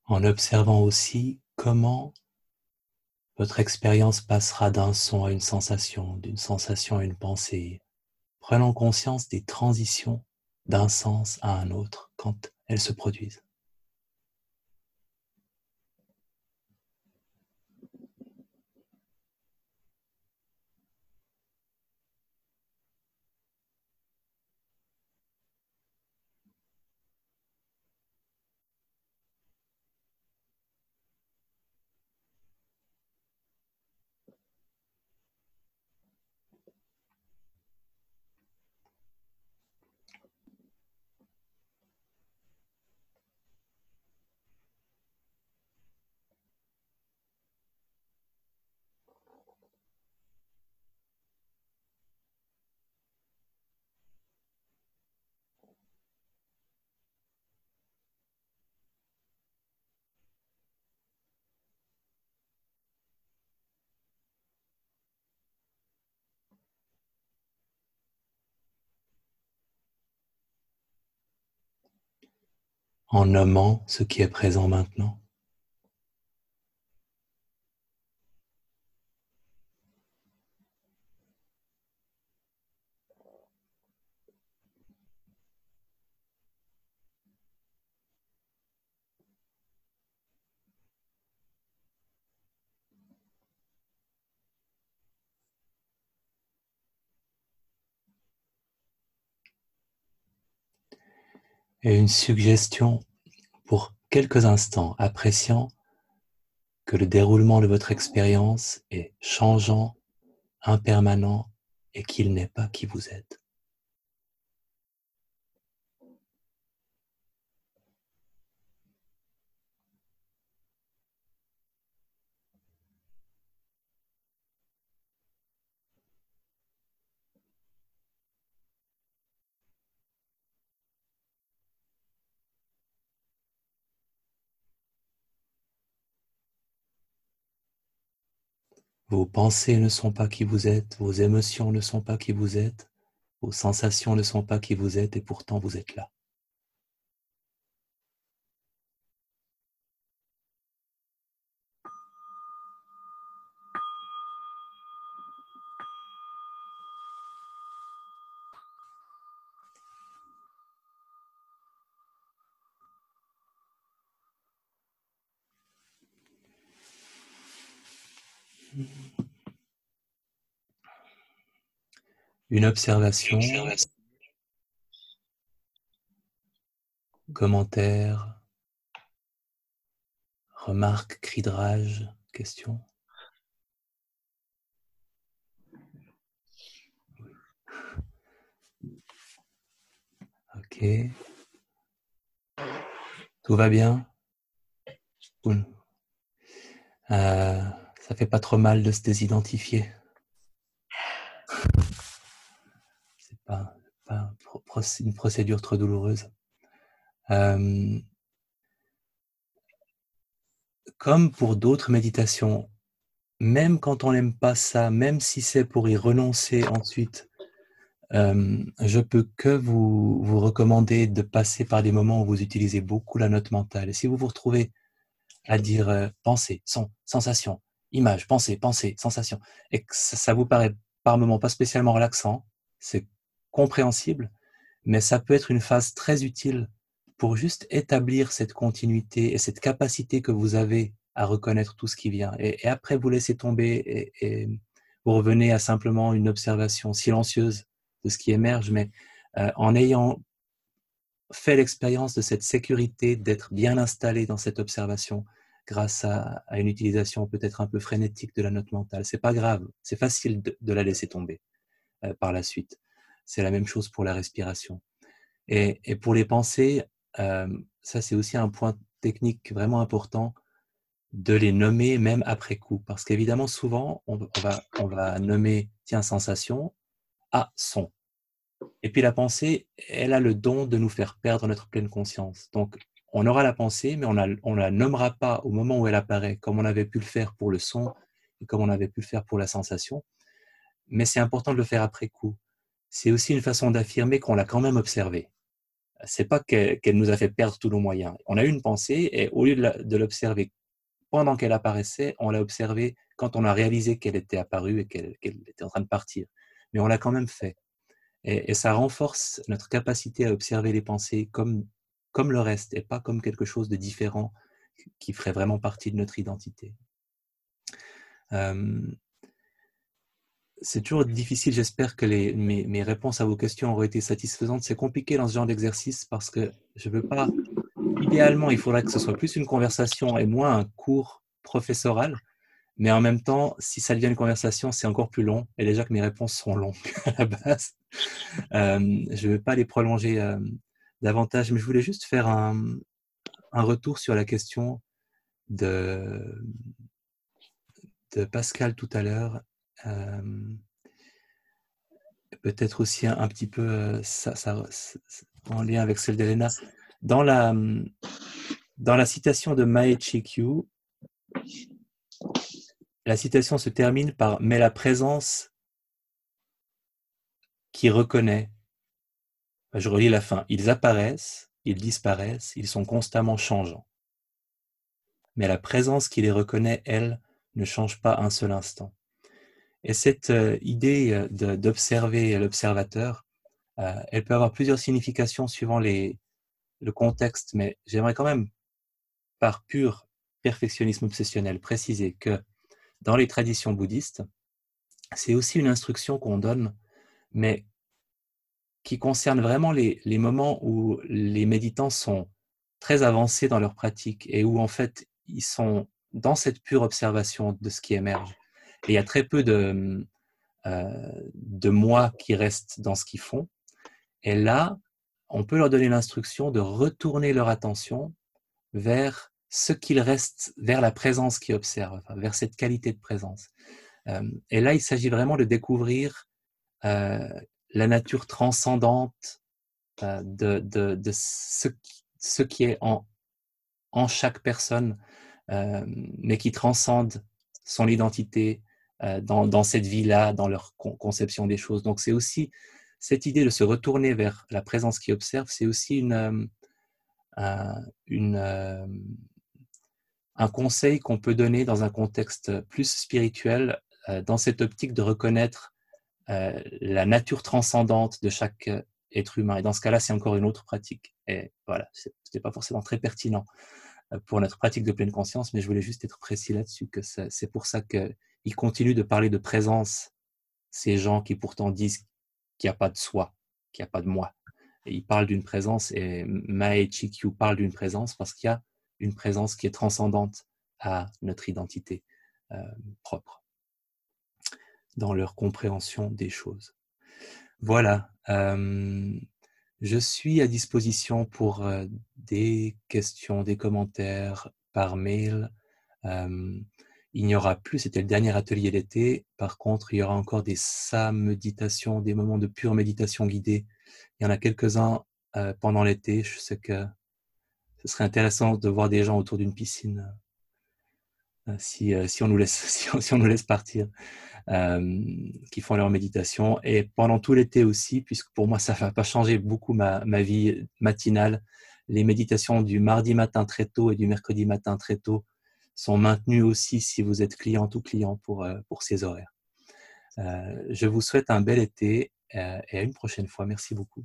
en observant aussi comment votre expérience passera d'un son à une sensation, d'une sensation à une pensée, prenant conscience des transitions d'un sens à un autre quand elles se produisent. En nommant ce qui est présent maintenant. Et une suggestion pour quelques instants, appréciant que le déroulement de votre expérience est changeant, impermanent et qu'il n'est pas qui vous êtes. Vos pensées ne sont pas qui vous êtes, vos émotions ne sont pas qui vous êtes, vos sensations ne sont pas qui vous êtes et pourtant vous êtes là. Une observation, commentaire, remarque, cri de rage, question. Ok. Tout va bien? Euh, Ça fait pas trop mal de se désidentifier. C'est pas, une procédure trop douloureuse. comme pour d'autres méditations, même quand on n'aime pas ça, même si c'est pour y renoncer ensuite, je peux que vous, vous recommander de passer par des moments où vous utilisez beaucoup la note mentale. Et si vous vous retrouvez à dire pensée, son, sensation, image, pensée, pensée, sensation, et que ça, vous paraît par moments pas spécialement relaxant, c'est compréhensible, mais ça peut être une phase très utile pour juste établir cette continuité et cette capacité que vous avez à reconnaître tout ce qui vient. Et, après, vous laissez tomber et, vous revenez à simplement une observation silencieuse de ce qui émerge, mais euh, en ayant fait l'expérience de cette sécurité, d'être bien installé dans cette observation grâce à, une utilisation peut-être un peu frénétique de la note mentale. C'est pas grave, c'est facile de, la laisser tomber euh, par la suite. C'est la même chose pour la respiration. Et, pour les pensées, euh, ça c'est aussi un point technique vraiment important de les nommer même après coup. Parce qu'évidemment, souvent, on, va, nommer, tiens, sensation, à son. Et puis la pensée, elle a le don de nous faire perdre notre pleine conscience. Donc, on aura la pensée, mais on ne la nommera pas au moment où elle apparaît, comme on avait pu le faire pour le son et comme on avait pu le faire pour la sensation. Mais c'est important de le faire après coup. C'est aussi une façon d'affirmer qu'on l'a quand même observé c'est pas qu'elle nous a fait perdre tous nos moyens. On a eu une pensée et au lieu de l'observer pendant qu'elle apparaissait, on l'a observée quand on a réalisé qu'elle était apparue et qu'elle était en train de partir. Mais on l'a quand même fait. Et, ça renforce notre capacité à observer les pensées comme, comme le reste et pas comme quelque chose de différent qui ferait vraiment partie de notre identité. Euh, c'est toujours difficile. J'espère que mes, réponses à vos questions auront été satisfaisantes. C'est compliqué dans ce genre d'exercice parce que je ne veux pas. Idéalement, il faudrait que ce soit plus une conversation et moins un cours professoral. Mais en même temps, si ça devient une conversation, c'est encore plus long. Et déjà que mes réponses sont longues à la base. Euh, je ne veux pas les prolonger euh, davantage, mais je voulais juste faire un, retour sur la question de Pascal tout à l'heure peut-être aussi un, petit peu ça, en lien avec celle d'Elena. Dans la, dans la citation de Mae Chikyu, la citation se termine par Mais la présence qui reconnaît. Je relis la fin. Ils apparaissent, ils disparaissent, ils sont constamment changeants. Mais la présence qui les reconnaît, elle, ne change pas un seul instant. Et cette euh, idée euh, d'observer l'observateur, euh, elle peut avoir plusieurs significations suivant le contexte, mais j'aimerais quand même, par pur perfectionnisme obsessionnel, préciser que dans les traditions bouddhistes, c'est aussi une instruction qu'on donne, mais qui concerne vraiment les, moments où les méditants sont très avancés dans leur pratique et où en fait ils sont dans cette pure observation de ce qui émerge. Il y a très peu de, euh, de moi qui restent dans ce qu'ils font. Et là, on peut leur donner l'instruction de retourner leur attention vers ce qu'il reste, vers la présence qui observe, vers cette qualité de présence. Euh, et là, il s'agit vraiment de découvrir euh, la nature transcendante de, de, de ce, qui, ce, qui, est en, en chaque personne, mais qui transcende son identité, euh, dans, cette vie-là, dans leur conception des choses. Donc c'est aussi cette idée de se retourner vers la présence qui observe, c'est aussi euh, euh, un conseil qu'on peut donner dans un contexte plus spirituel, dans cette optique de reconnaître la nature transcendante de chaque être humain. Et dans ce cas-là, c'est encore une autre pratique. Et voilà, ce n'était pas forcément très pertinent pour notre pratique de pleine conscience, mais je voulais juste être précis là-dessus, que c'est pour ça que ils continuent de parler de présence, ces gens qui pourtant disent qu'il n'y a pas de soi, qu'il n'y a pas de moi. Et ils parlent d'une présence, et Mae Chikyu parle d'une présence parce qu'il y a une présence qui est transcendante à notre identité euh, propre dans leur compréhension des choses. Voilà, euh, je suis à disposition pour euh, des questions, des commentaires par mail. Il n'y aura plus, c'était le dernier atelier d'été. Par contre, il y aura encore des méditations, des moments de pure méditation guidée. Il y en a quelques-uns euh, pendant l'été. Je sais que ce serait intéressant de voir des gens autour d'une piscine si, on nous laisse, partir, qui font leur méditation. Et pendant tout l'été aussi, puisque pour moi, ça ne va pas changer beaucoup ma, vie matinale. Les méditations du mardi matin très tôt et du mercredi matin très tôt sont maintenues aussi si vous êtes client ou client pour, pour ces horaires. je vous souhaite un bel été et à une prochaine fois. Merci beaucoup.